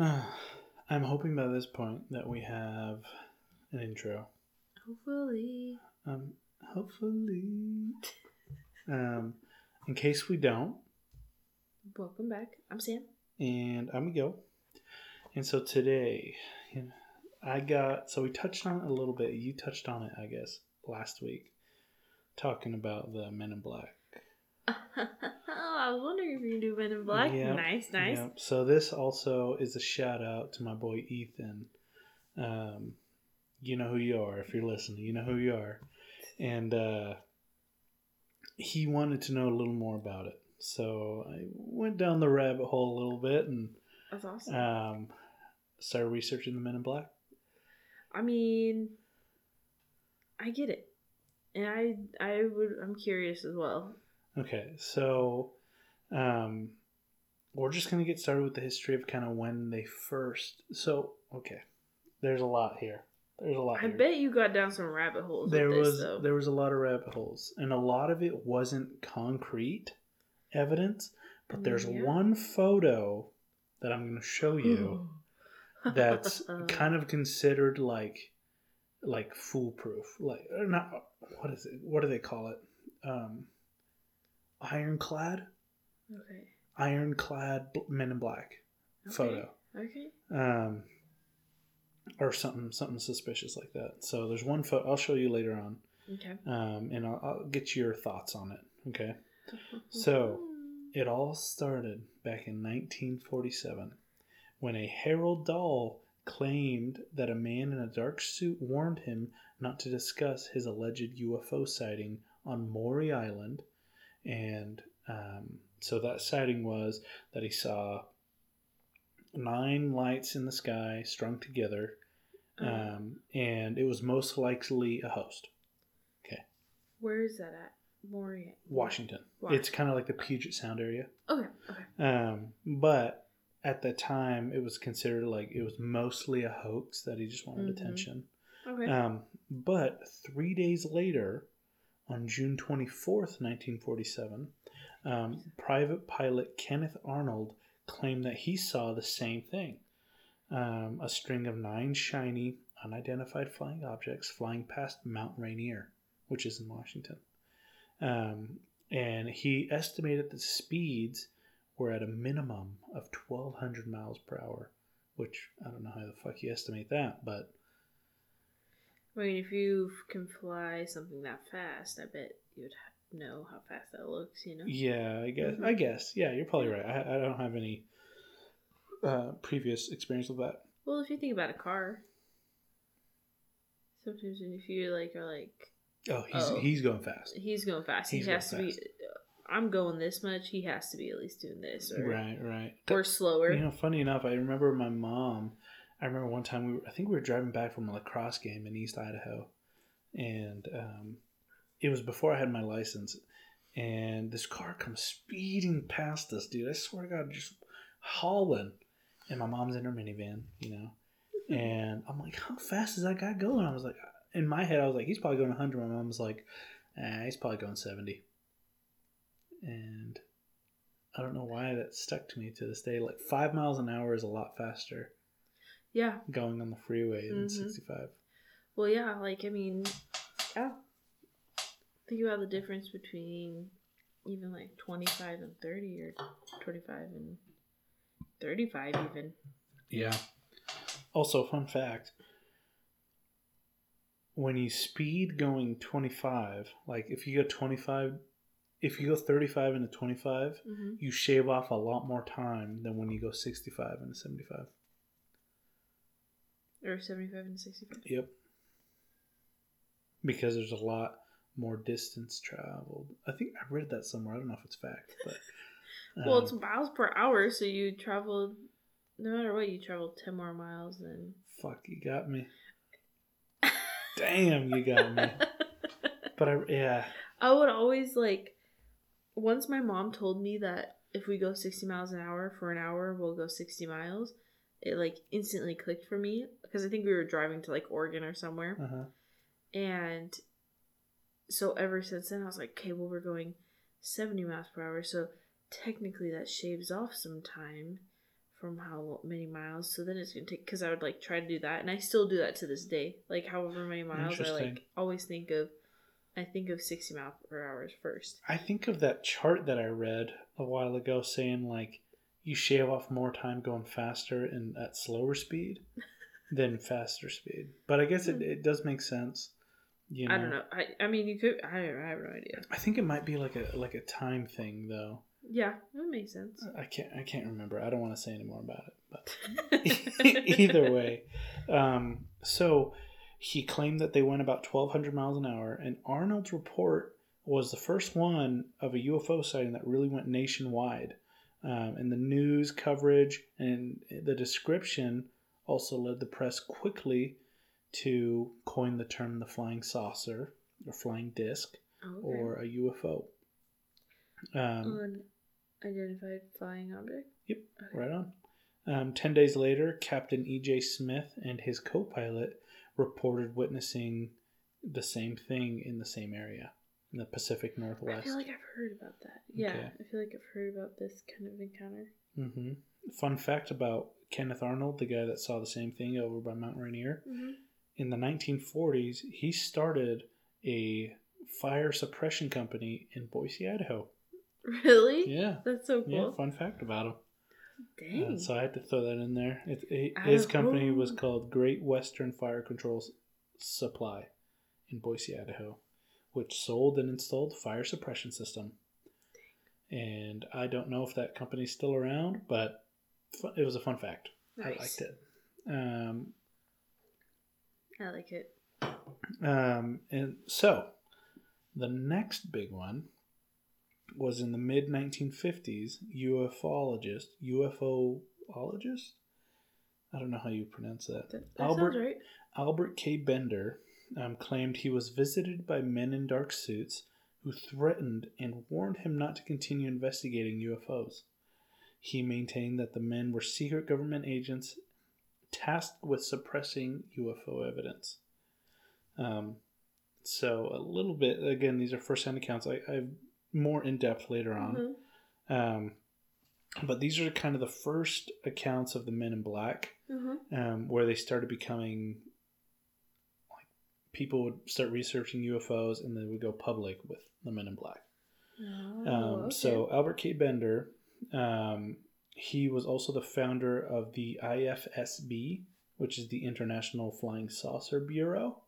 I'm hoping by this point that we have an intro. Hopefully. Um, hopefully. Um, in case we don't, Welcome back. I'm Sam. and I'm Miguel. And so today, you know, I got so we touched on it a little bit. You touched on it, I guess, last week, talking about the Men in Black. I was wondering if you can do Men in Black. Yep, Nice, nice. Yep. So this also is a shout out to my boy Ethan. Um, you know who you are if you're listening. You know who you are, and uh, he wanted to know a little more about it. So I went down the rabbit hole a little bit and That's awesome. um, started researching the Men in Black. I mean, I get it, and I, I would, I'm curious as well. Okay, so um, we're just gonna get started with the history of kind of when they first. So okay, there's a lot here. There's a lot. I here. bet you got down some rabbit holes. there with this, was though. there was a lot of rabbit holes, and a lot of it wasn't concrete evidence. But there's Yeah. one photo that I'm gonna show you that's kind of considered like like foolproof, like or not. What is it? What do they call it? Um, ironclad. Okay. ironclad Men in Black Okay. photo, Okay. um, or something something suspicious like that. So there's one photo I'll show you later on, Okay. um, and I'll, I'll get your thoughts on it. Okay, So- it all started back in 1947 when a Harold Dahl claimed that a man in a dark suit warned him not to discuss his alleged UFO sighting on Maury Island, and um, so that sighting was that he saw nine lights in the sky strung together, Uh, um, and it was most likely a host. Okay. Where is that at? Maury. Washington. Washington. It's kind of like the Puget Sound area. Okay. Okay. Um, but at the time, it was considered like it was mostly a hoax that he just wanted Mhm. attention. Okay. Um, but three days later, on June 24th, 1947, um, private pilot Kenneth Arnold claimed that he saw the same thing um, a string of nine shiny, unidentified flying objects flying past Mount Rainier, which is in Washington. Um, and he estimated the speeds were at a minimum of 1,200 miles per hour, which I don't know how the fuck you estimate that, but I mean, if you can fly something that fast, I bet you'd know how fast that looks. You know. Yeah, I guess. Mhm. I guess. Yeah, you're probably right. I, I don't have any uh, previous experience with that. Well, if you think about a car, sometimes if you like are like Oh, he's Oh. he's going fast. he's going fast, He's he has to going be. I'm going this much. He has to be at least doing this, or Right, right. or slower. You know, funny enough, I remember my mom. I remember one time we were, I think we were driving back from a lacrosse game in East Idaho, and um, it was before I had my license, and this car comes speeding past us, dude. I swear to God, just hauling, and my mom's in her minivan, you know, and I'm like, how fast is that guy going? I was like, in my head, I was like, he's probably going 100. My mom's like, eh, he's probably going 70, and I don't know why that stuck to me to this day. Like five miles an hour is a lot faster yeah. going on the freeway than Mhm. 65. Well, yeah. Like I mean, yeah. Think about the difference between even like 25 and 30, or 25 and 35, even. Yeah. Also, fun fact when you speed going 25, like if you go 25, if you go 35 into 25, Mm-hmm. you shave off a lot more time than when you go 65 into 75. Or 75 into 65. Yep. Because there's a lot more distance traveled. I think I read that somewhere. I don't know if it's fact, but Well, um, it's miles per hour, so you traveled. No matter what, you traveled 10 more miles than. fuck, you got me. Damn, you got me. But I yeah, I would always like. Once my mom told me that if we go 60 miles an hour for an hour, we'll go 60 miles, it like instantly clicked for me because I think we were driving to like Oregon or somewhere. uh-huh. And so ever since then, I was like, okay, well, we're going 70 miles per hour. So technically, that shaves off some time from how many miles. So then it's gonna take because I would like try to do that, and I still do that to this day. Like however many miles, I like always think of. I think of sixty mile per hour first. I think of that chart that I read a while ago saying like you shave off more time going faster and at slower speed than faster speed. But I guess it, hmm. it does make sense. You know? I don't know. I I mean, you could. I. I have no idea. I think it might be like a like a time thing though. Yeah, that makes sense. I can't I can't remember. I don't want to say any more about it. But either way, um, so he claimed that they went about 1,200 miles an hour, and Arnold's report was the first one of a UFO sighting that really went nationwide. Um, and the news coverage and the description also led the press quickly to coin the term the flying saucer or flying disc Okay. or a UFO. Um, Unidentified flying object. Yep, Okay. right on. Um, Ten days later, Captain E.J. Smith and his co pilot reported witnessing the same thing in the same area in the Pacific Northwest. I feel like I've heard about that. Yeah, Okay. I feel like I've heard about this kind of encounter. hmm Fun fact about Kenneth Arnold, the guy that saw the same thing over by Mount Rainier. Mm-hmm. In the 1940s, he started a fire suppression company in Boise, Idaho. Really? Yeah. That's so cool. Yeah, fun fact about him. Dang. Uh, so I had to throw that in there. It, it, his company was called Great Western Fire Control Supply in Boise, Idaho, which sold and installed fire suppression system. And I don't know if that company's still around, but it was a fun fact. Nice. I liked it. Um, I like it. um, and so, the next big one was in the mid 1950s. UFOologist, UFOologist. I don't know how you pronounce that. That, that Albert- right. Albert K. Bender um, claimed he was visited by men in dark suits who threatened and warned him not to continue investigating UFOs. He maintained that the men were secret government agents tasked with suppressing UFO evidence. Um, so, a little bit, again, these are first hand accounts. I, I have more in depth later on. Mhm. Um, but these are kind of the first accounts of the men in black Mhm. um, where they started becoming like people would start researching UFOs and they would go public with the Men in Black. Oh, Um, okay. So Albert K. Bender, um, he was also the founder of the IFSB, which is the International Flying Saucer Bureau.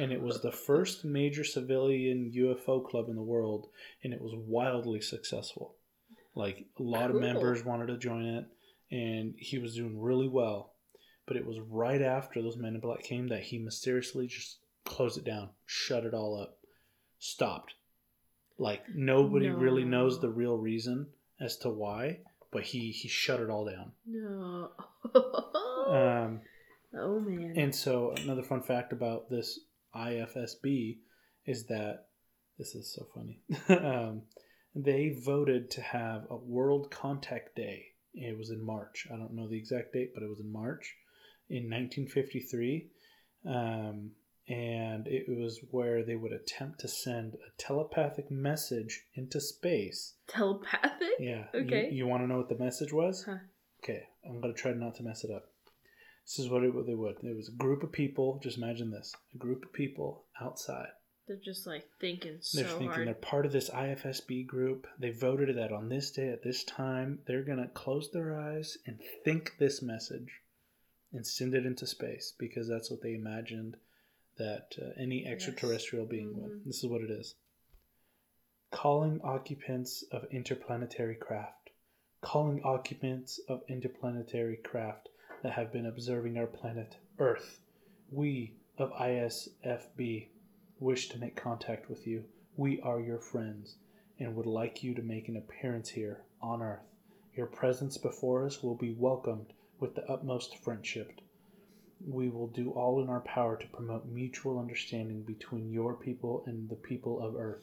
And it was the first major civilian UFO club in the world, and it was wildly successful. Like a lot Cool. of members wanted to join it, and he was doing really well. But it was right after those Men in Black came that he mysteriously just closed it down, shut it all up, stopped. Like nobody really knows the real reason as to why, but he he shut it all down. no. Um, oh man. and so another fun fact about this IFSB is that this is so funny. um, they voted to have a World Contact Day. It was in March. I don't know the exact date, but it was in March in 1953. Um, and it was where they would attempt to send a telepathic message into space. Telepathic? Yeah. Okay. You, you want to know what the message was? Huh. Okay, I'm gonna try not to mess it up. This is what, it, what they would. It was a group of people. Just imagine this: a group of people outside. They're just like thinking so They're thinking hard. they're part of this IFSB group. They voted that on this day at this time they're gonna close their eyes and think this message, and send it into space because that's what they imagined that uh, any extraterrestrial being would. Mhm. This is what it is. Calling occupants of interplanetary craft calling occupants of interplanetary craft that have been observing our planet Earth. We of ISFB wish to make contact with you. We are your friends and would like you to make an appearance here on Earth. Your presence before us will be welcomed with the utmost friendship. We will do all in our power to promote mutual understanding between your people and the people of Earth.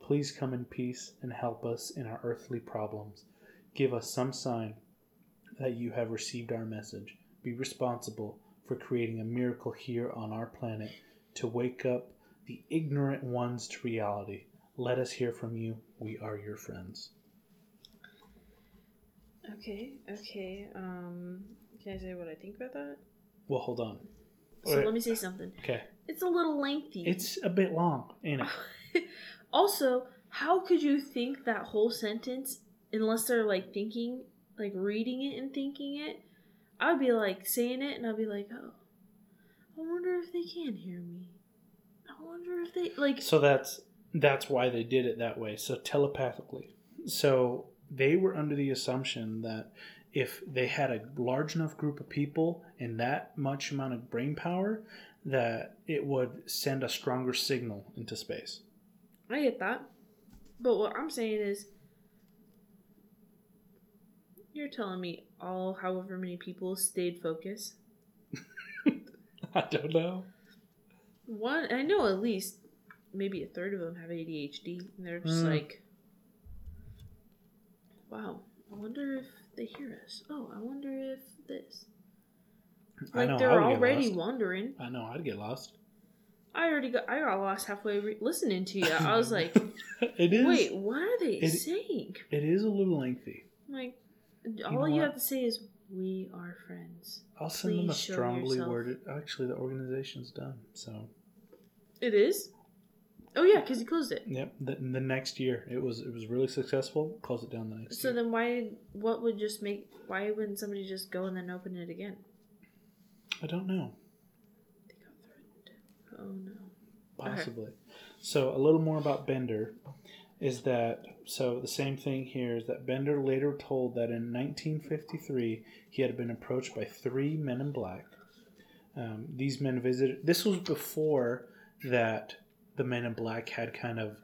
Please come in peace and help us in our earthly problems. Give us some sign that you have received our message. Be responsible for creating a miracle here on our planet to wake up the ignorant ones to reality. Let us hear from you. We are your friends. Okay, okay. Um, can I say what I think about that? Well, hold on. So Alright. let me say something. Okay. It's a little lengthy. It's a bit long, ain't it? also, how could you think that whole sentence unless they're like thinking, like reading it and thinking it? I'd be like saying it and I'd be like, oh, I wonder if they can hear me. I wonder if they like. So that's that's why they did it that way. So telepathically. So they were under the assumption that if they had a large enough group of people and that much amount of brain power, that it would send a stronger signal into space. I get that, but what I'm saying is, you're telling me all however many people stayed focused. I don't know. One, I know at least maybe a third of them have ADHD, and they're just Mm. like, "Wow, I wonder if they hear us. Oh, I wonder if this." I Like know. I they're would get already wondering. I know. I'd get lost. I already got. I got lost halfway re- listening to you. I was like, it is. "Wait, what are they it- saying?" It is a little lengthy. Like, know all you have to say is, "We are friends." I'll send them a strongly worded. Actually, the organization's done. So, It is. Oh yeah, because he closed it. yep. The, the next year, it was it was really successful. Close it down the next So year. then why? What would just make? Why wouldn't somebody just go and then open it again? I don't know. They got threatened. Oh no. Possibly. So a little more about Bender is that so the same thing here is that Bender later told that in 1953 he had been approached by three men in black. Um, these men visited. This was before that the men in black had kind of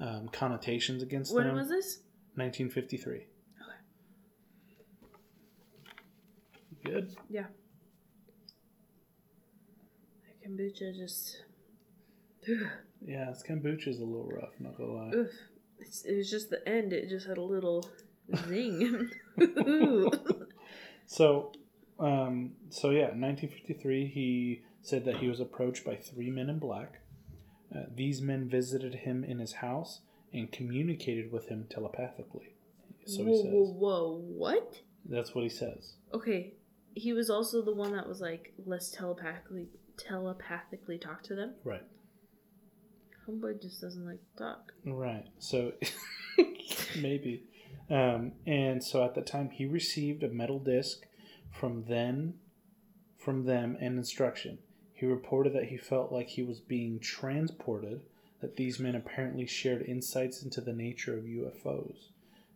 um, connotations against When them. was this? 1953. Okay. Good. Yeah. That kombucha just. Yeah, this kombucha's a little rough. Not gonna lie. Oof. It's, it was just the end. It just had a little zing. So, um, so yeah, in 1953, he said that he was approached by three men in black. Uh, these men visited him in his house and communicated with him telepathically. So he says. whoa, whoa! What? That's what he says. Okay, he was also the one that was like, let's telepathically telepathically talk to them. Right. Homeboy just doesn't like to talk. Right. So maybe. Um, and so at the time, he received a metal disc from then, from them, and instruction. He reported that he felt like he was being transported. That these men apparently shared insights into the nature of UFOs.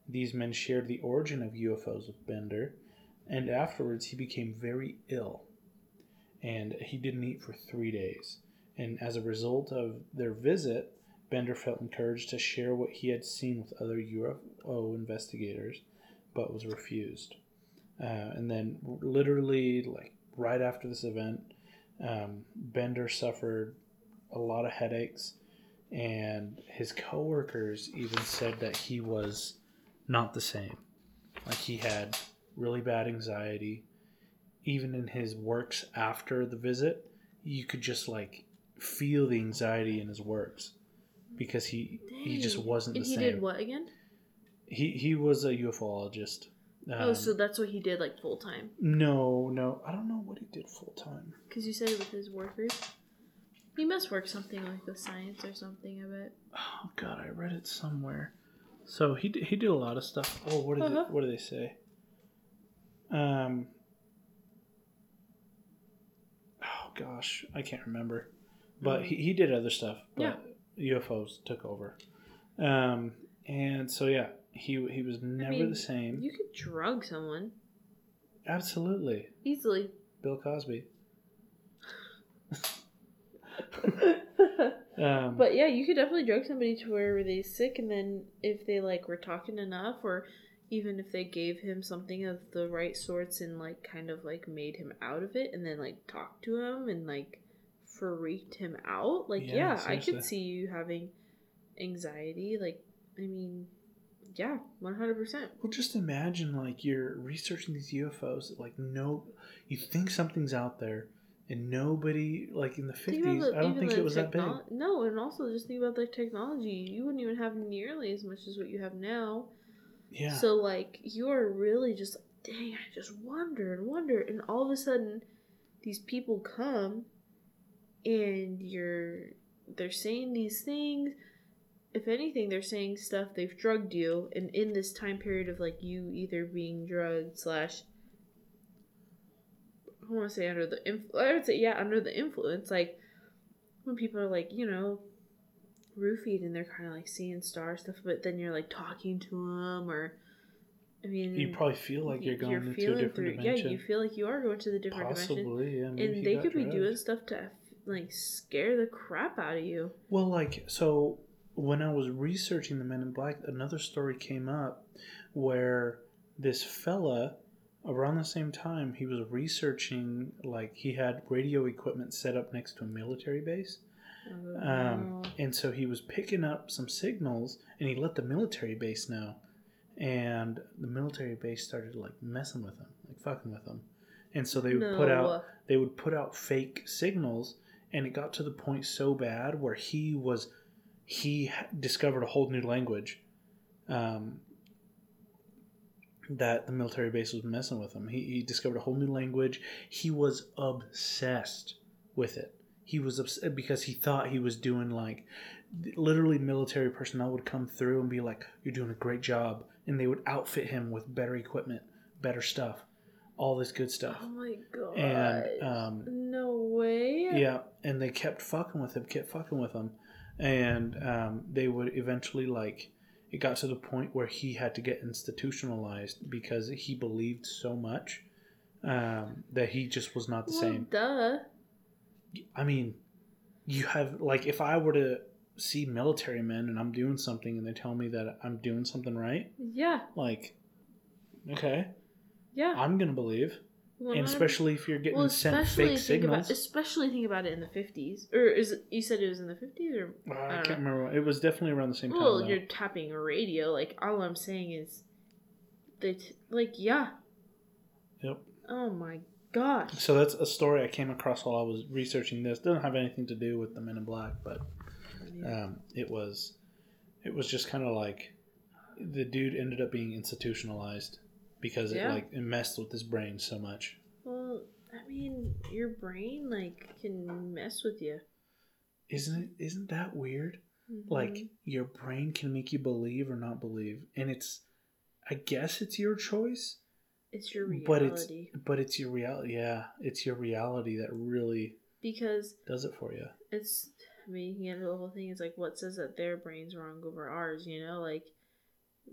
These men shared the origin of UFOs with Bender, and afterwards he became very ill, and he didn't eat for three days. And as a result of their visit, Bender felt encouraged to share what he had seen with other UFO investigators, but was refused. Uh, and then, literally, like right after this event, um, Bender suffered a lot of headaches, and his coworkers even said that he was not the same. Like he had really bad anxiety. Even in his works after the visit, you could just like feel the anxiety in his works because he he just wasn't And the he same. He did what again? He he was a ufologist. Oh, Um, so that's what he did like full time. no, no, I don't know what he did full time. Because you said it with his workers. He must work something like with science or something. I bet. Oh God, I read it somewhere. So he did, he did a lot of stuff. Oh, what did Uh-huh. it, what do they say? Um. Oh gosh, I can't remember, but he, he did other stuff. But UFOs took over. Um, and so yeah, he he was never mean, the same. You could drug someone Absolutely, easily. Bill Cosby. Um, But yeah, you could definitely drug somebody to where they're sick, and then if they like were talking enough, or even if they gave him something of the right sorts and like kind of like made him out of it, and then like talked to him and like freaked him out, like Yeah, yeah, I could see you having anxiety. Like, I mean, yeah, one hundred percent. Well, just imagine like you're researching these UFOs. Like, no, you think something's out there, and nobody like in the fifties. I don't think it was that big. No, and also just think about the technology. You wouldn't even have nearly as much as what you have now. Yeah. So like you are really just dang, I just wonder and wonder, and all of a sudden, these people come, and you're they're saying these things. If anything, they're saying stuff they've drugged you, and in this time period of like you either being drugged slash. I want to say under the inf- I would say yeah under the influence like when people are like you know roofied and they're kind of like seeing star stuff but then you're like talking to them or I mean you probably feel like you're going into a different dimension. Yeah, you feel like you are going to the different dimension, Possibly, yeah. maybe and they could be doing stuff to like scare the crap out of you. Well, like, so when I was researching the Men in Black, another story came up where this fella, around the same time, he was researching, like, he had radio equipment set up next to a military base. Um, Oh. and so he was picking up some signals and he let the military base know. And the military base started, like, messing with him, like, fucking with him. And so they would put out they would put out fake signals and it got to the point so bad where he was he discovered a whole new language um, that the military base was messing with him. He, he discovered a whole new language. He was obsessed with it. He was upset because he thought he was doing like literally military personnel would come through and be like you're doing a great job and they would outfit him with better equipment better stuff all this good stuff. Oh my god. and um, no way. yeah, and they kept fucking with him, kept fucking with him, and um, they would eventually like. It got to the point where he had to get institutionalized because he believed so much um, that he just was not the well, same. Duh. I mean, you have like if I were to see military men and I'm doing something and they tell me that I'm doing something right, Yeah. like, okay, Yeah. I'm gonna believe, and 100 especially if you're getting well, sent especially fake think signals. About, especially think about it in the fifties, or is it, you said it was in the fifties, or Uh, I I can't know. remember. It was definitely around the same time. well, you're tapping a radio. Like all I'm saying is, that like yeah. Yep. Oh my gosh. So that's a story I came across while I was researching this. Doesn't have anything to do with the Men in Black, but um, it was, it was just kind of like the dude ended up being institutionalized because it like it messed with his brain so much. Well, I mean, your brain like can mess with you. Isn't it? Isn't that weird? Like Mhm. your brain can make you believe or not believe, and it's, I guess it's your choice, it's your but it's reality but it's your reality. Yeah, it's your reality that really because does it for you. it's. I mean, you know, the whole thing is like, what says that their brain's wrong over ours? You know, like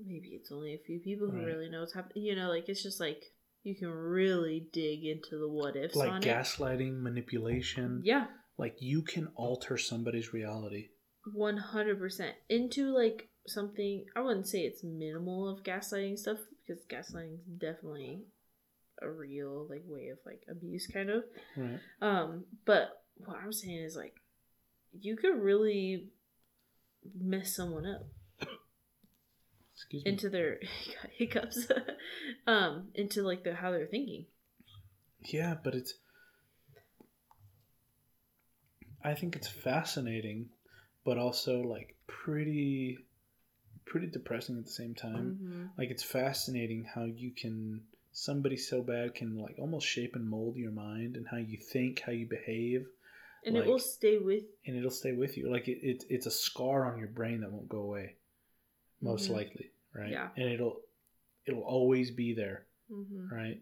maybe it's only a few people who Right. really know what's happening. You know, like it's just like you can really dig into the what ifs Like gaslighting, manipulation. Yeah, like you can alter somebody's reality one hundred percent into like something. I wouldn't say it's minimal of gaslighting stuff because gaslighting is definitely a real like way of like abuse, kind of. right Um, but what I'm saying is like you could really mess someone up excuse me into their hiccups, um, into like the how they're thinking. yeah but it's i think it's fascinating but also like pretty pretty depressing at the same time Mhm. like it's fascinating how you can somebody so bad can like almost shape and mold your mind and how you think how you behave And it will stay with and it'll stay with you like it, it it's a scar on your brain that won't go away most Mhm. likely right Yeah. and it'll it'll always be there hmm right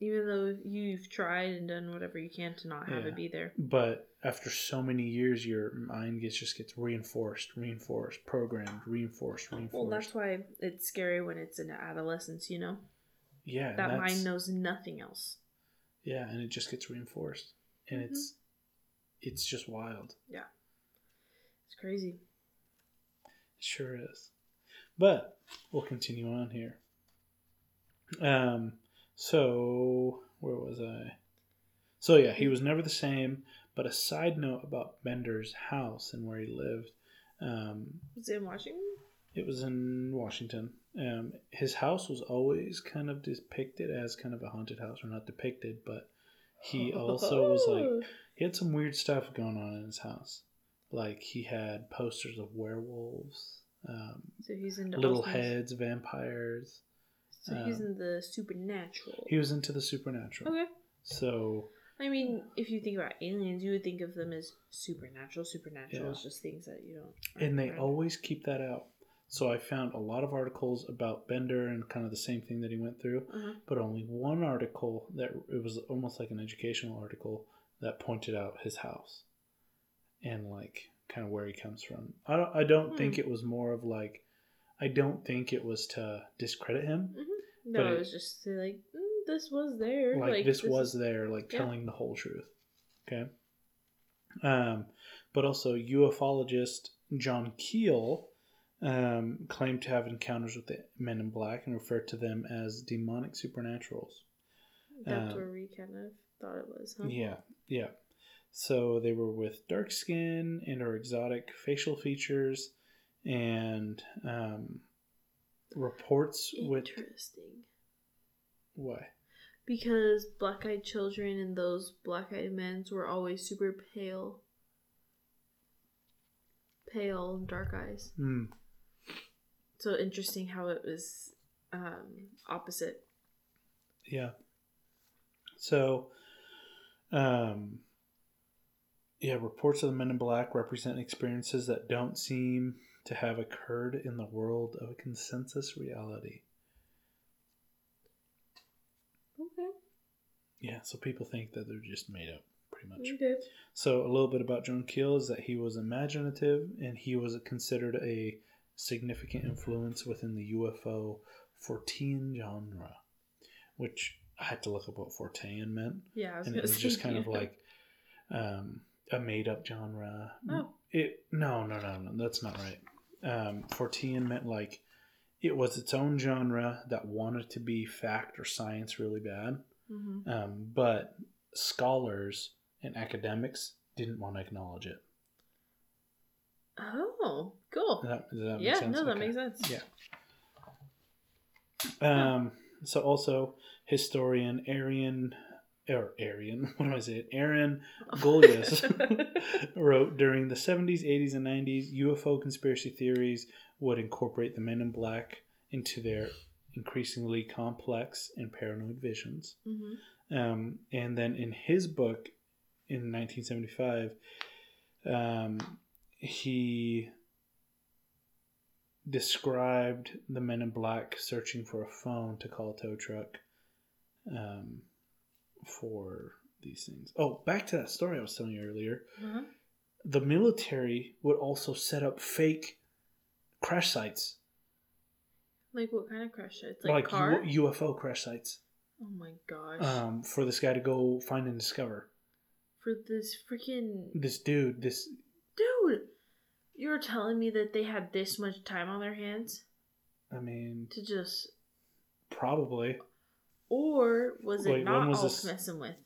even though you've tried and done whatever you can to not have Yeah. it be there. but after so many years your mind gets just gets reinforced reinforced programmed reinforced reinforced Well, that's why it's scary when it's in adolescence. You know, yeah that mind knows nothing else. yeah and it just gets reinforced and Mhm. it's it's just wild Yeah, It's crazy. it sure is but we'll continue on here um so where was i so yeah he was never the same but a side note about bender's house and where he lived um Was it in Washington? It was in Washington. Um, his house was always kind of depicted as kind of a haunted house, or not depicted, but he also was like he had some weird stuff going on in his house. Like he had posters of werewolves. Um, So he's into little things- heads, vampires. So he's um, in the supernatural. He was into the supernatural. okay. So I mean, if you think about aliens, you would think of them as supernatural. Supernatural Yeah. is just things that you don't. and they aren't- always keep that out. So I found a lot of articles about Bender and kind of the same thing that he went through, Uh-huh. but only one article that it was almost like an educational article that pointed out his house and like kind of where he comes from. I don't I don't Hmm. think it was more of like I don't think it was to discredit him. No, but it it- was just to like mm, this was there. like, this, was is- there like Yeah. telling the whole truth okay um but also ufologist john keel um, claimed to have encounters with the men in black and referred to them as demonic supernaturals That's um, where we kind of thought it was. Huh? yeah yeah so they were with dark skin and or exotic facial features and um, reports with Interesting. why Because black-eyed children and those black-eyed men were always super pale, pale, dark eyes. Hmm. So interesting how it was um, opposite. Yeah. So, um, yeah, reports of the Men in Black represent experiences that don't seem to have occurred in the world of a consensus reality. Okay. Yeah, so people think that they're just made up, pretty much. Okay. So, a little bit about John Keel is that he was imaginative and he was considered a significant influence within the UFO Fortean genre, which I had to look up what Fortean meant. Yeah, I was and it was just kind of like um, a made up genre. Oh. It no no no no that's not right. Um, Fortean meant like it was its own genre that wanted to be fact or science really bad, Mhm. um, but scholars and academics didn't want to acknowledge it. Oh, cool. Does that, does that yeah, no, that Okay. makes sense. Yeah. Um, so also historian Arian or Arian, what am I saying? Aaron Gulyas wrote during the 70s, 80s, and 90s, UFO conspiracy theories would incorporate the men in black into their increasingly complex and paranoid visions. hmm Um, and then in his book in 1975, um, he described the men in black searching for a phone to call a tow truck um, for these things. Oh, back to that story I was telling you earlier. Uh-huh. The military would also set up fake crash sites, Like what kind of crash sites? Like, like, car? U- UFO crash sites, oh my gosh. um, for this guy to go find and discover. For this freaking This dude, this dude, you're telling me that they had this much time on their hands I mean, to just, probably. Or was it Wait, not was all this? messing with?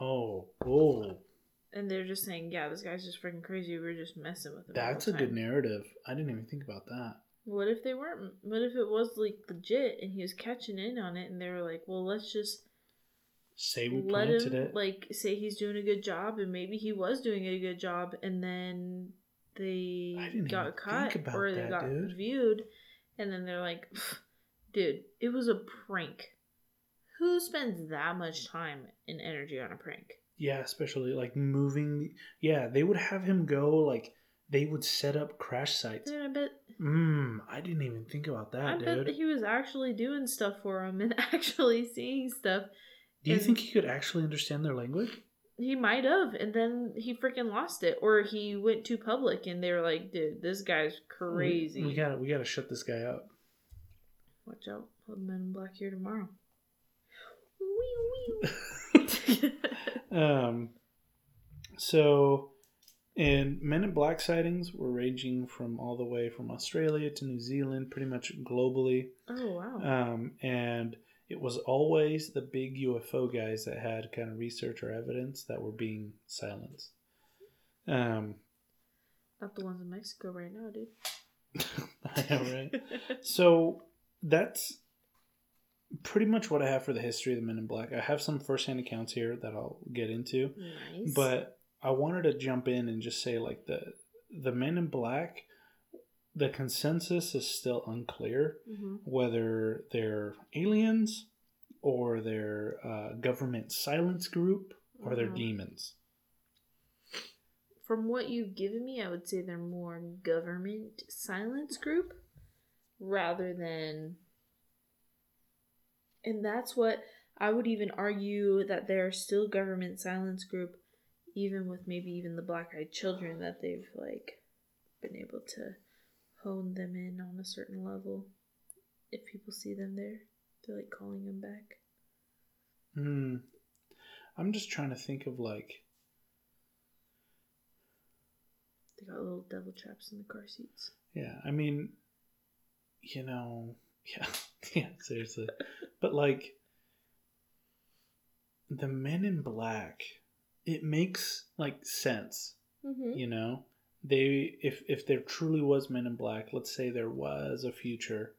Oh, oh, And they're just saying, yeah, this guy's just freaking crazy. We are just messing with him. that's a good narrative. I didn't even think about that. What if they weren't? What if it was like legit and he was catching in on it and they were like, well, let's just Say we let planted him it. like say he's doing a good job and maybe he was doing a good job and then they got cut or they that, got dude. viewed and then they're like, dude, it was a prank. Who spends that much time and energy on a prank? yeah, especially like moving. Yeah, they would have him go like they would set up crash sites. Dude, I bet Mmm, I didn't even think about that, I bet dude. that he was actually doing stuff for him and actually seeing stuff. Do you and- think he could actually understand their language? He might have, and then he freaking lost it, or he went too public, and they were like, "Dude, this guy's crazy." We, we gotta we gotta shut this guy up. Watch out, put Men in Black here tomorrow. Wee, wee. Um, so, and Men in Black sightings were ranging from all the way from Australia to New Zealand, pretty much globally. oh wow! Um, and it was always the big UFO guys that had kind of research or evidence that were being silenced. Um, Not the ones in Mexico right now, dude. I know, right? So that's pretty much what I have for the history of the Men in Black. I have some firsthand accounts here that I'll get into. nice. But I wanted to jump in and just say like the the Men in Black the consensus is still unclear hmm whether they're aliens or they're uh, government silence group or they're Mhm. demons. From what you've given me, I would say they're more government silence group rather than. And that's what I would even argue that they're still government silence group, even with maybe even the black eyed children that they've like been able to hone them in on a certain level. If people see them there, they're like calling them back. Hmm. I'm just trying to think of like They got little devil traps in the car seats. Yeah, I mean, you know, yeah, yeah, seriously. but like the men in black, it makes like sense, Mm-hmm. you know? They if if there truly was men in black, let's say there was a future,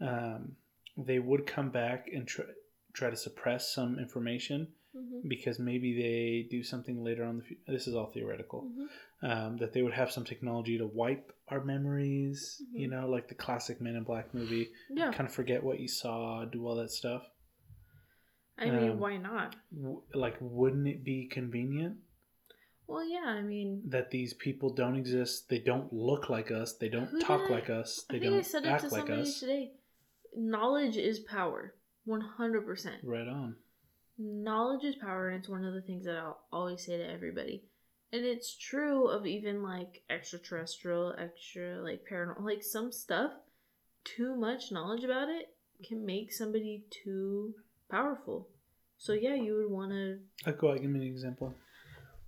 um they would come back and try try to suppress some information Mm-hmm. because maybe they do something later on the this is all theoretical Mm-hmm. Um, that they would have some technology to wipe our memories, you Mhm. know, like the classic Men in Black movie. Yeah. Kind of forget what you saw, do all that stuff. I mean, Um, why not? W- like, wouldn't it be convenient Well, yeah. I mean, that these people don't exist? They don't look like us. They don't talk I- like us. I They think don't said it to act like us. today. Knowledge is power. One hundred percent. Right on. Knowledge is power, and it's one of the things that I'll always say to everybody. And it's true of even like extraterrestrial, extra like paranormal, like some stuff. Too much knowledge about it can make somebody too powerful. So yeah, you would want to Uh, go ahead, give me an example.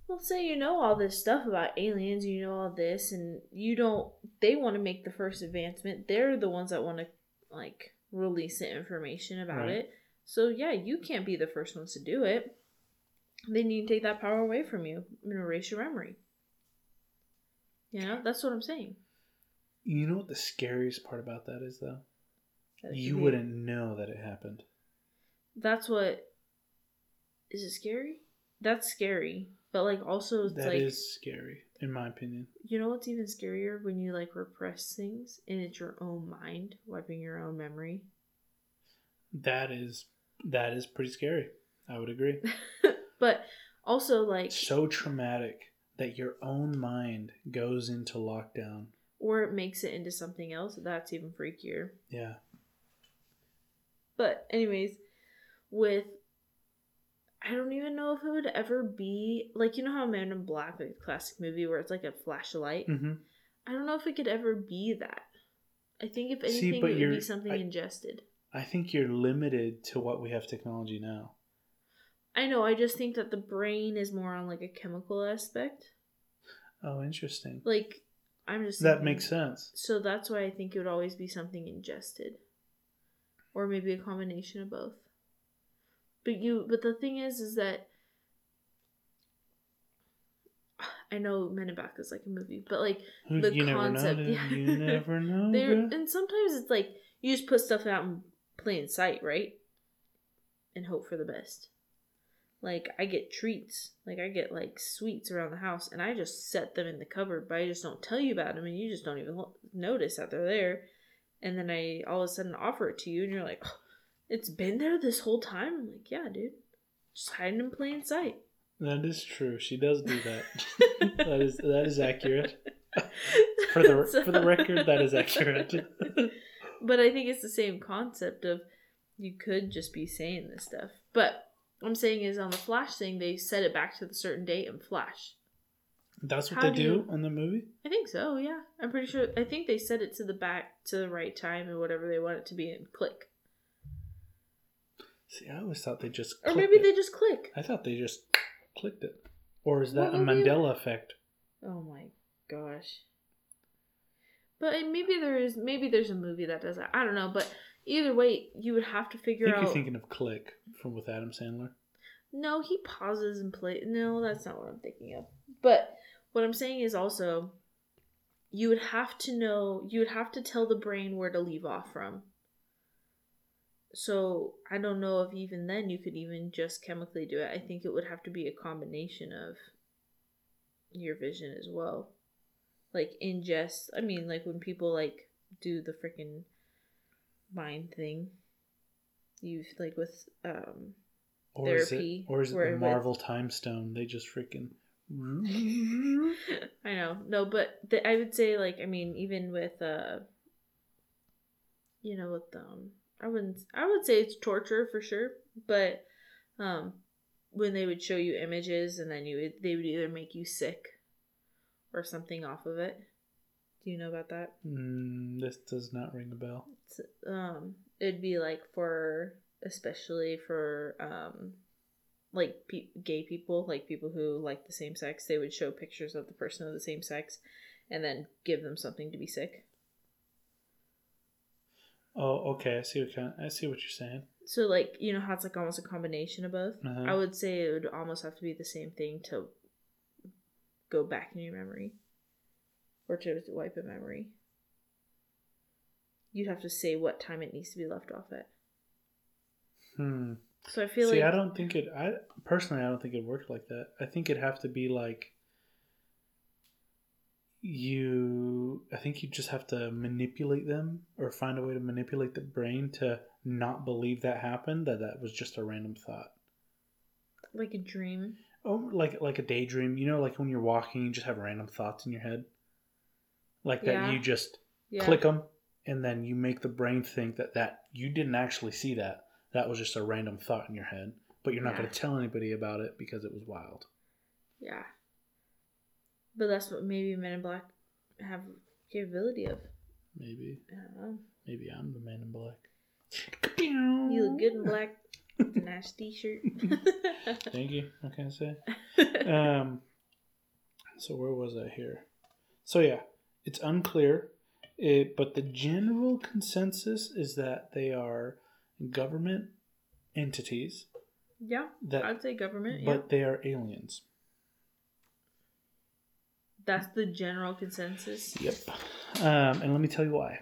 Well, say you know all this stuff about aliens, you know all this, and you don't. They want to make the first advancement. They're the ones that want to like release the information about Right. it. So yeah, you can't be the first ones to do it. They need to take that power away from you and erase your memory. You know, that's what I'm saying. You know what the scariest part about that is, though? That You wouldn't know that it happened. That's what. Is it scary? That's scary, but like also it's That like is scary, in my opinion. You know what's even scarier when you like repress things and it's your own mind wiping your own memory. That is that is pretty scary. I would agree. but also like so traumatic that your own mind goes into lockdown. or it makes it into something else, that's even freakier. Yeah. But anyways, with I don't even know if it would ever be like you know how Man in Black, like a classic movie where it's like a flashlight. hmm I don't know if it could ever be that. I think if anything, but it would be something I- ingested. I think you're limited to what we have technology now. I know. I just think that the brain is more on like a chemical aspect. Oh, interesting. Like I'm just That thinking- makes sense. So that's why I think it would always be something ingested, or maybe a combination of both. But you, but the thing is, is that I know Men in Black is like a movie, but like the you concept, never know. yeah. You never know. and sometimes it's like you just put stuff out in plain sight, right? And hope for the best. Like I get treats, like I get like sweets around the house, and I just set them in the cupboard, but I just don't tell you about them, and you just don't even lo- notice that they're there. And then I all of a sudden offer it to you, and you're like, oh, "It's been there this whole time." I'm like, "Yeah, dude, just hiding in plain sight." That is true. She does do that. that is that is accurate. For the for the record, that is accurate. but I think it's the same concept of you could just be saying this stuff. But what I'm saying is on the Flash thing, they set it back to the certain date and Flash. That's what How they do do on the movie. I think so, yeah. I'm pretty sure. I think they set it to the back to the right time and whatever they want it to be and click. See, I always thought they just. Or maybe it. they just click. I thought they just clicked it. Or is that What a? Mandela effect? Oh my gosh. But maybe there is maybe there's a movie that does that. I don't know, but either way, you would have to I figure think out. you're thinking of Click from with Adam Sandler. No, he pauses and play. No, that's not what I'm thinking of. But what I'm saying is also, you would have to know. You would have to tell the brain where to leave off from. So I don't know if even then you could even just chemically do it. I think it would have to be a combination of your vision as well. like ingest. I mean, like when people like do the freaking mind thing, you like with um Or is Therapy, it, or is it the Marvel Time Stone? They just freaking. I know. No, but the, I would say like I mean even with uh you know with um I wouldn't I would say it's torture for sure, but um when they would show you images and then you would, they would either make you sick or something off of it. Do you know about that? Mm, this does not ring a bell. It's, um it'd be like for especially for um like pe- gay people like people who like the same sex they would show pictures of the person of the same sex and then give them something to be sick Oh, okay. I see what kind. I see what you're saying. so like you know how it's like almost a combination of both Uh-huh. i would say it would almost have to be the same thing to go back in your memory or to wipe a memory you'd have to say what time it needs to be left off at Hmm. so i feel See, like I don't think it. I personally, I don't think it worked like that. I think it'd have to be like you. I think you just have to manipulate them or find a way to manipulate the brain to not believe that happened. That that was just a random thought. like a dream Oh, like like a daydream. You know, like when you're walking, you just have random thoughts in your head. Like that, Yeah. you just yeah click them, and then you make the brain think that that you didn't actually see that. That was just a random thought in your head, but you're not Yeah. going to tell anybody about it because it was wild. Yeah. But that's what maybe Men in Black have capability of. Maybe, I don't know. maybe I'm the man in black. You look good in black. Nice t-shirt. Thank you. What can I say? Um. So where was I here? So yeah, it's unclear, it, but the general consensus is that they are government entities yeah, that, I'd say government. but yeah, they are aliens. that's the general consensus. Yep. Um, and let me tell you why.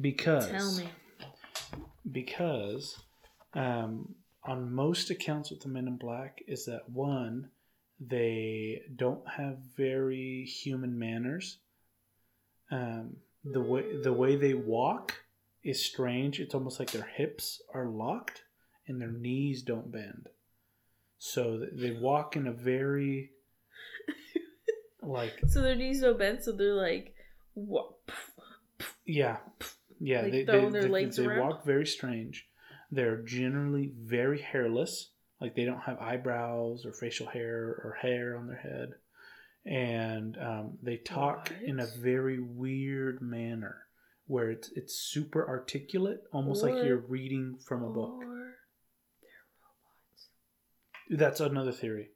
Because Tell me. because um, on most accounts with the Men in Black is that one, they don't have very human manners. Um, the way the way they walk is strange. It's almost like their hips are locked and their knees don't bend. So they walk in a very like So their knees don't bend, so they're like, what? Yeah, yeah. Like they they, their they, legs they around? walk very strange. They're generally very hairless. Like they don't have eyebrows or facial hair or hair on their head, and um, they talk in a very weird manner where it's it's super articulate, almost like you're reading from a book. Robots. That's another theory.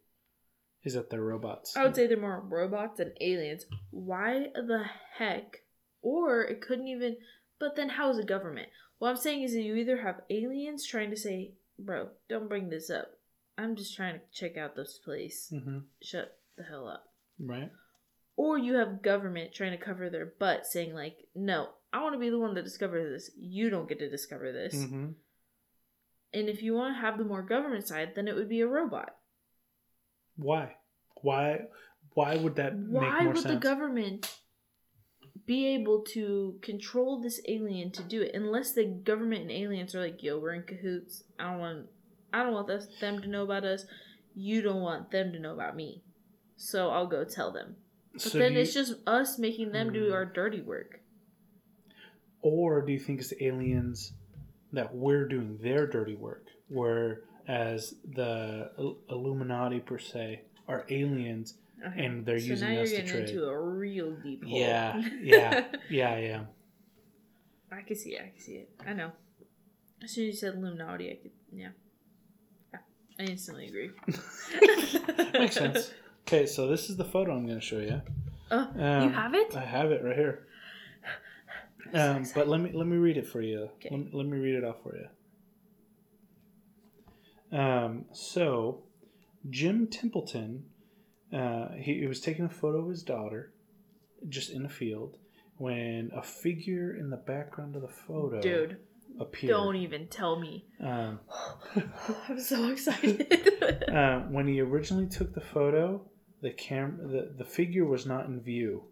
Is that they're robots? I would say they're more robots than aliens. Why the heck? Or it couldn't even. But then how is the government? What I'm saying is that you either have aliens trying to say, bro, don't bring this up. I'm just trying to check out this place. hmm Shut the hell up. Right. Or you have government trying to cover their butt saying, like, no, I want to be the one that discovers this. You don't get to discover this. hmm And if you want to have the more government side, then it would be a robot. Why? Why? Why would that make Why would sense? the government be able to control this alien to do it unless the government and aliens are like, yo, we're in cahoots. I don't want I don't want us, them to know about us. You don't want them to know about me. So I'll go tell them. But So then you- it's just us making them do Hmm. our dirty work. Or do you think it's the aliens that we're doing their dirty work, whereas the Illuminati per se are aliens? Okay. And they're so using now us you're to getting into a real deep hole. Yeah, yeah, yeah, yeah. I can see it. I can see it. I know. As soon as you said Illuminati, I could. Yeah. Yeah. I instantly agree. Makes sense. Okay, so this is the photo I'm going to show you. Oh, Um, you have it? I have it right here. Um, so but let me let me read it for you. Okay. Let, me- let me read it off for you. Um, so, Jim Templeton, uh, he, he was taking a photo of his daughter, just in a field, when a figure in the background of the photo Dude, appeared. don't even tell me. Um, I'm so excited. uh, when he originally took the photo, the cam the, the figure was not in view.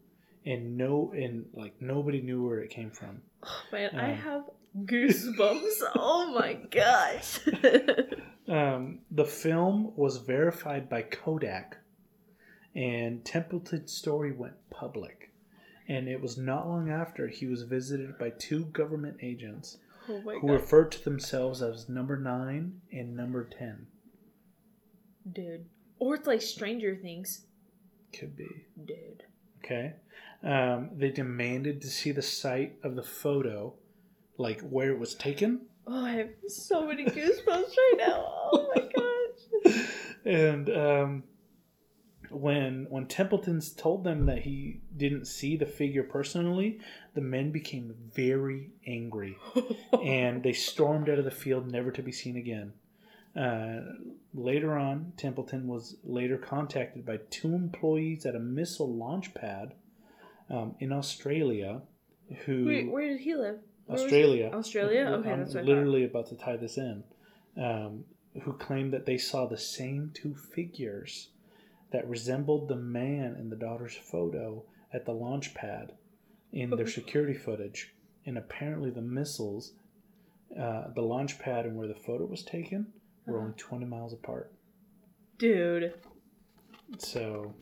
and no, and like nobody knew where it came from. Oh, man, I Um. have goosebumps. oh my gosh. Um, the film was verified by Kodak, and Templeton's story went public. And it was not long after he was visited by two government agents oh who god. referred to themselves as Number Nine and Number Ten. Dude. Or it's like Stranger Things. Could be. Dude. Okay. Um, they demanded to see the site of the photo, like where it was taken. Oh, I have so many goosebumps right now. Oh my gosh. and um, when when Templeton's told them that he didn't see the figure personally, the men became very angry and they stormed out of the field, never to be seen again. Uh, later on, Templeton was later contacted by two employees at a missile launch pad um, in Australia, who Wait, where did he live? Where? Australia. Australia? Okay, I'm that's what literally about to tie this in. Um, who claimed that they saw the same two figures that resembled the man in the daughter's photo at the launch pad in their security footage. And apparently, the missiles, uh, the launch pad and where the photo was taken, were Uh-huh. only 20 miles apart. Dude, So,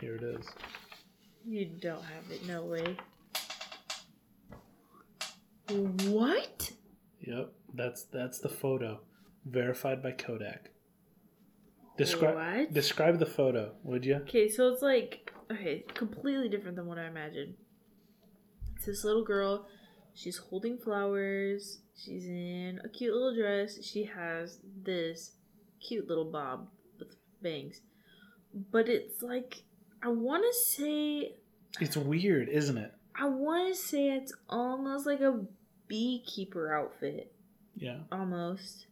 here it is. you don't have it. No way. What? Yep, that's that's the photo, verified by Kodak. Describe What? describe the photo, would you? Okay, so it's like okay, completely different than what I imagined. It's this little girl. She's holding flowers. She's in a cute little dress. She has this cute little bob with bangs. But it's like I want to say It's weird, isn't it? I want to say it's almost like a beekeeper outfit, Yeah. almost.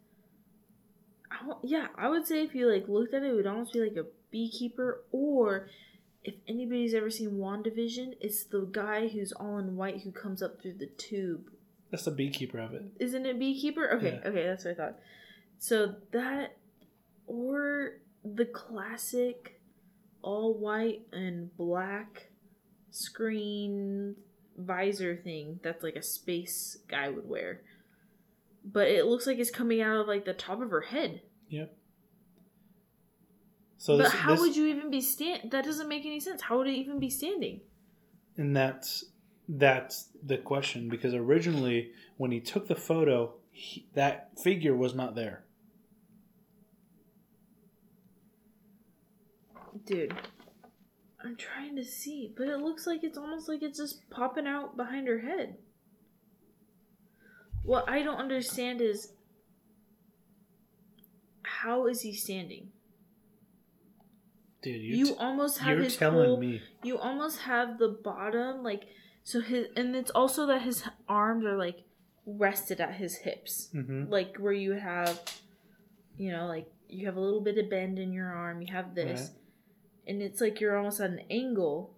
I yeah, I would say if you like looked at it, it would almost be like a beekeeper. Or if anybody's ever seen WandaVision, it's the guy who's all in white who comes up through the tube. That's the beekeeper of it. Isn't it beekeeper? Okay, Yeah. okay, that's what I thought. So that or the classic all white and black screen visor thing that's like a space guy would wear. But it looks like it's coming out of like the top of her head. Yep. So but this, how this- would you even be stand? That doesn't make any sense. How would it even be standing? and that's that's the question because originally when he took the photo, he, that figure was not there. Dude, I'm trying to see, but it looks like it's almost like it's just popping out behind her head. What I don't understand is how is he standing? Dude, You, t- almost have you're his telling whole, me. you almost have the bottom like so his and it's also that his arms are like rested at his hips. hmm Like where you have you know, like you have a little bit of bend in your arm, you have this Right. and it's like you're almost at an angle,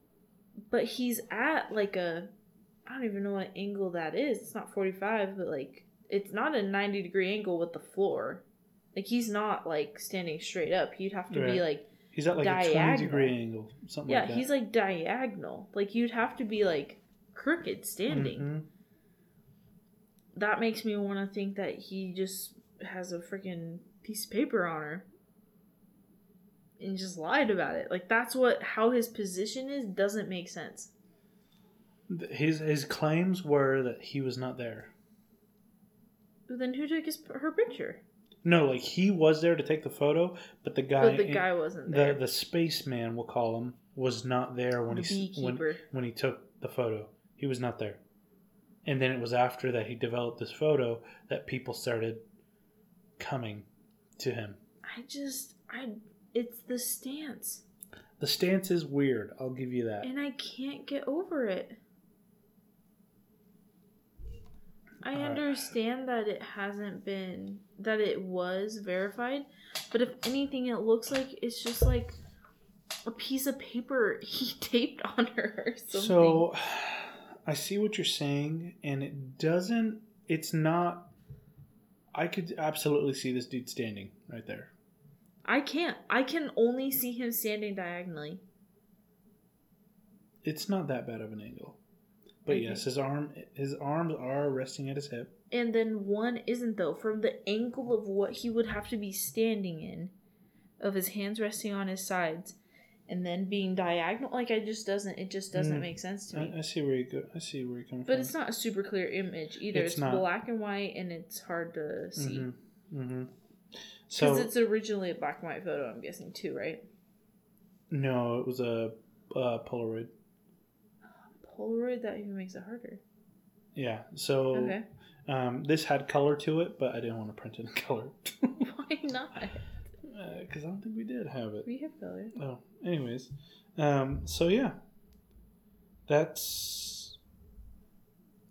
but he's at like a I don't even know what angle that is. It's not 45, but like it's not a 90 degree angle with the floor. Like he's not like standing straight up. He'd have to be like He's at like a 20 degree angle, something yeah, like that. Yeah, he's like diagonal. Like you'd have to be like crooked standing. Mhm. That makes me want to think that he just has a freaking piece of paper on her and just lied about it. Like that's what how his position is doesn't make sense. His his claims were that he was not there. But then who took his her picture? No, like he was there to take the photo, but the guy, but the guy wasn't there. the the spaceman, we'll call him, was not there when The he when, when he took the photo. He was not there. And then it was after that he developed this photo that people started coming to him. I just I it's the stance. The stance is weird. I'll give you that. And I can't get over it. I Alright. understand that it hasn't been that it was verified, but if anything it looks like it's just like a piece of paper he taped on her or something. So I see what you're saying, and it doesn't. It's not. I could absolutely see this dude standing right there. I can't. I can only see him standing diagonally. It's not that bad of an angle. But Okay. yes, his arm his arms are resting at his hip. And then one isn't though. From the angle of what he would have to be standing in, of his hands resting on his sides, and then being diagonal, like it just doesn't. It just doesn't Mm. make sense to me. I, I see where you go. I see where you're coming but from. But it's not a super clear image either. It's It's, black and white, and it's hard to see Mm-hmm. Mm-hmm. because So it's originally a black and white photo. I'm guessing too, right? no, it was a uh, Polaroid. Polaroid that even makes it harder. Yeah. So Okay, um, this had color to it, but I didn't want to print it in color why not? because I don't think we did have it. We have color. Oh, anyways, um, so yeah, that's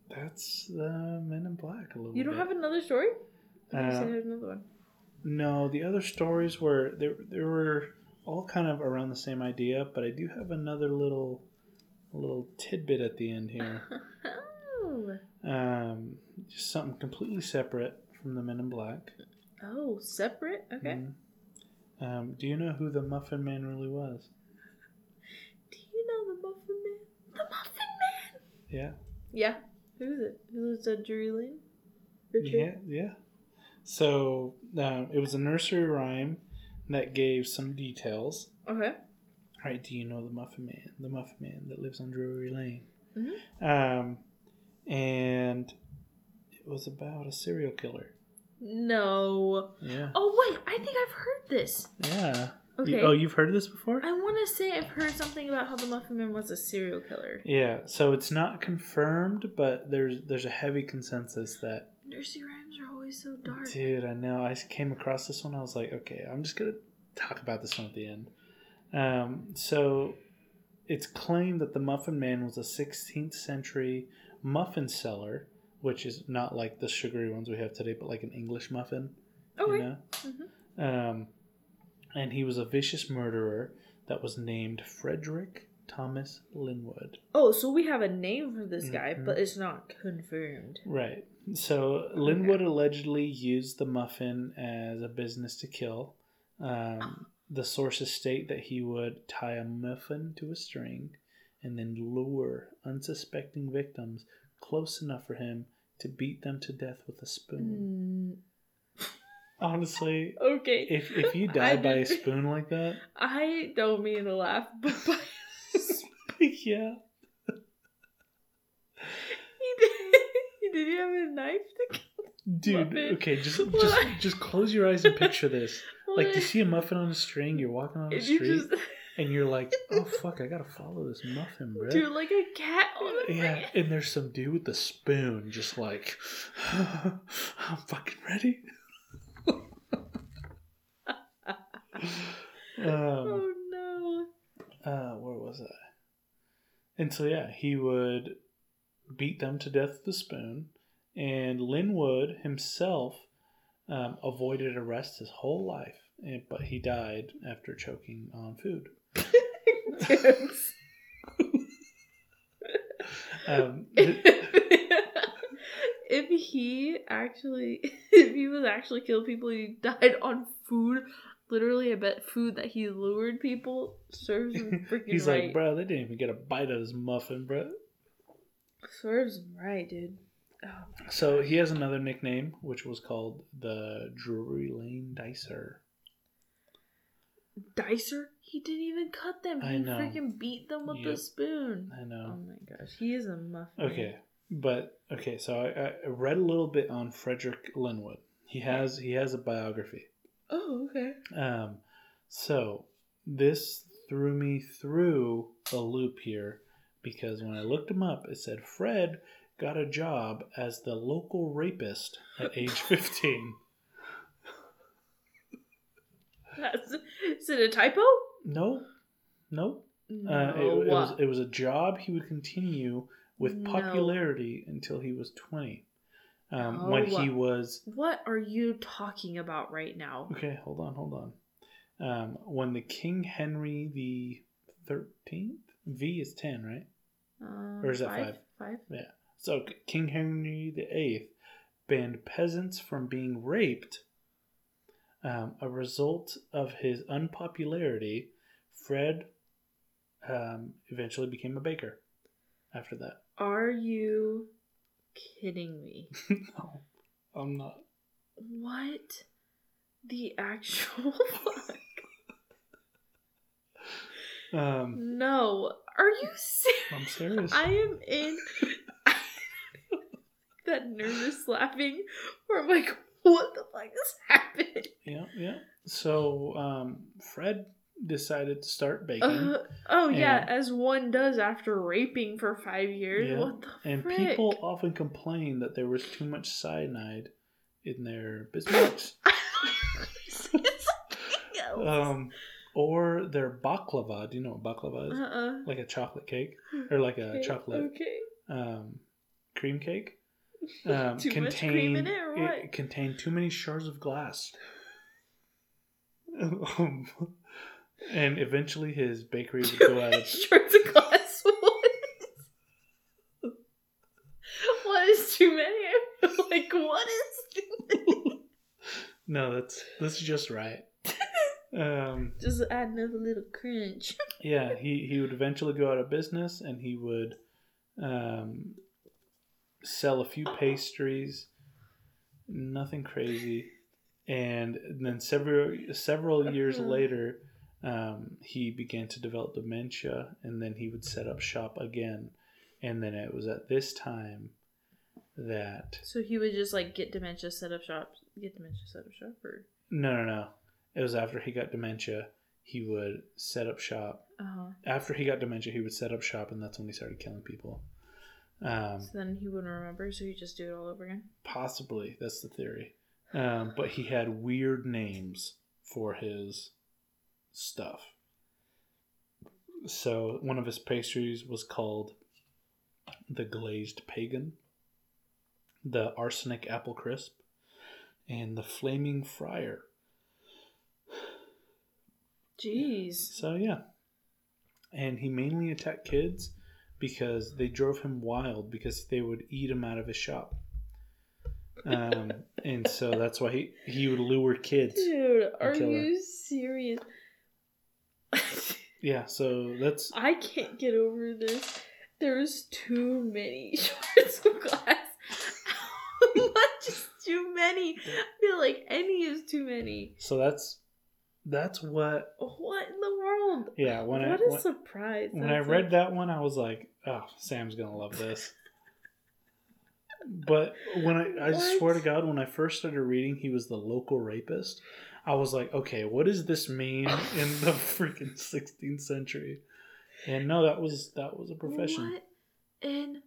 that's the Men in Black a little. You don't bit. have another story? I said Uh, you another one. No, the other stories were they they were all kind of around the same idea, but I do have another little little tidbit at the end here. oh. Um, just something completely separate from the Men in Black. Oh, separate? Okay. Mhm. Um, do you know who the Muffin Man really was? Do you know the Muffin Man? The Muffin Man! Yeah. Yeah. Who is it? Who is that Drury Lane? Yeah, yeah. So um, it was a nursery rhyme that gave some details. Okay. Right? Do you know the Muffin Man? The Muffin Man that lives on Drury Lane. Mhm. Um, and it was about a serial killer. No. Yeah. Oh, wait. I think I've heard this. Yeah. You- Okay. oh, you've heard of this before? I want to say I've heard something about how the Muffin Man was a serial killer. Yeah. So it's not confirmed, but there's there's a heavy consensus that. Nursery rhymes are always so dark. Dude, I know. I came across this one. I was like, okay, I'm just gonna talk about this one at the end. Um, so it's claimed that the Muffin Man was a 16th century muffin seller, which is not like the sugary ones we have today, but like an English muffin. Okay. You know? Mhm. Um, and he was a vicious murderer that was named Frederick Thomas Linwood. Oh, so we have a name for this guy, Mhm. but it's not confirmed. Right. So Linwood allegedly used the muffin as a business to kill. Um, the sources state that he would tie a muffin to a string and then lure unsuspecting victims close enough for him to beat them to death with a spoon. Mm, Honestly, okay. if if you die by a spoon like that, I don't mean to laugh, but by yeah. he did. Did he have a knife to kill? Dude, okay, just just just close your eyes and picture this. Like you see a muffin on a string, you're walking on the you street, just and you're like, "Oh fuck, I gotta follow this muffin, bro." do like a cat on a yeah, and there's some dude with a spoon, just like, "I'm fucking ready." um, Oh no. uh, where was I? And so yeah, he would beat them to death with the spoon, and Linwood himself um, avoided arrest his whole life, and, but he died after choking on food. Um, if he actually, if he was actually killing people, he died on food. Literally, I bet food that he lured people serves him freaking he's right. like, bro, they didn't even get a bite of his muffin, bro. serves him right, dude. Oh, So he has another nickname, which was called the Drury Lane Dicer. Dicer, he didn't even cut them. I He know. freaking beat them with Yep. the spoon. I know. Oh my gosh, he is a muffin. Okay, but okay, so I, I read a little bit on Frederick Linwood. He has he has a biography. Oh, okay. Um, so this threw me through a loop here because when I looked him up, it said Fred got a job as the local rapist at age fifteen. That's, is it a typo? no, no. No. Uh, it, it was it was a job he would continue with No. popularity until he was twenty. Um, When he was What are you talking about right now? okay, hold on, hold on. Um, when the King Henry the Thirteenth V is ten, right? Or is that five? Five. Yeah. So King Henry the Eighth banned peasants from being raped. Um, a result of his unpopularity, Fred um, eventually became a baker after that. Are you kidding me? no, I'm not. What the actual fuck? Um, No. Are you serious? I'm serious. I am in that nervous laughing where I'm like, what the fuck is happening? Yeah, yeah. So um, Fred decided to start baking, Uh, oh yeah, as one does after raping for five years. Yeah, What the and frick? people often complain that there was too much cyanide in their biscuits. um, or their baklava. Do you know what baklava is? uh-uh. Like a chocolate cake or like a Okay, chocolate Okay. um, cream cake. Um, Too much cream in it or what? contained too many shards of glass. Um, and eventually his bakery would go out of Shorts of glass. What is, what is too many? like what is too? No, that's that's just right. Um, Just add another little crunch. yeah, he he would eventually go out of business, and he would um, sell a few pastries, nothing crazy, and then several several years Uh-huh. later, um, he began to develop dementia, and then he would set up shop again, and then it was at this time that So he would just like get dementia set up shop, get dementia set up shop, or no no no, it was after he got dementia. He would set up shop uh after he got dementia, he would set up shop, and that's when he started killing people. Um, So then he wouldn't remember, so he just do it all over again. possibly that's the theory. Um, but he had weird names for his stuff. So one of his pastries was called the glazed pagan, the arsenic apple crisp, and the flaming friar. Jeez. So yeah, and he mainly attacked kids because they drove him wild because they would eat him out of his shop. Um, and so that's why he he would lure kids. Dude, are you serious? Yeah, so that's I can't get over this. There's too many shards of glass. How much is too many? I feel like any is too many. so that's that's what. What in the world? Yeah, when I what a when, surprise. when I read like- that one, I was like, "Oh, Sam's gonna love this." But when I, I What? swear to God, when I first started reading, he was the local rapist. I was like, okay, what does this mean in the freaking 16th century? And no, that was that was a profession. What and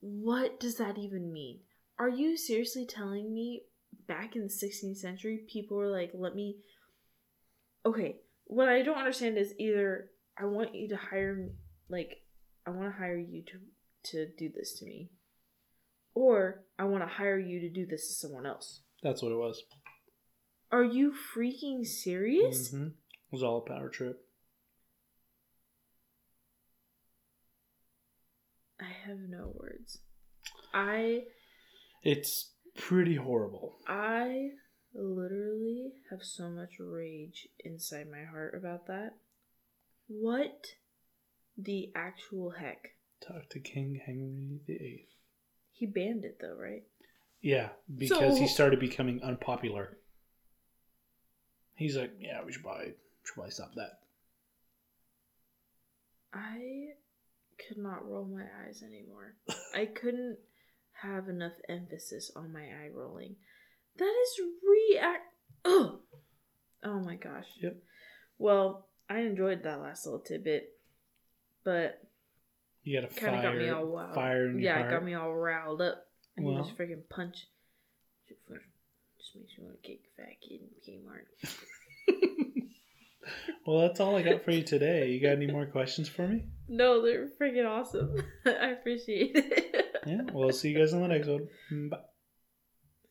what does that even mean? Are you seriously telling me back in the 16th century people were like, let me Okay, what I don't understand is either I want you to hire me like I want to hire you to to do this to me or I want to hire you to do this to someone else. That's what it was. Are you freaking serious? Mhm. It was all a power trip. I have no words. I It's pretty horrible. I literally have so much rage inside my heart about that. What the actual heck? Talk to King Henry VIII. He banned it though, right? Yeah, because he started becoming unpopular. He's like, yeah, we should probably should probably stop that. I could not roll my eyes anymore. I couldn't have enough emphasis on my eye rolling. That is react. Oh, oh my gosh. Yep. Well, I enjoyed that last little tidbit, but You got a kind of got me fire, all wild. fire yeah, it got me all riled up. Need Well- this freaking punch. Just makes me want to kick fat kid in Kmart. well, that's all I got for you today. You got any more questions for me? No, they're freaking awesome. I appreciate it. Yeah. Well, I'll see you guys on the next one. Bye.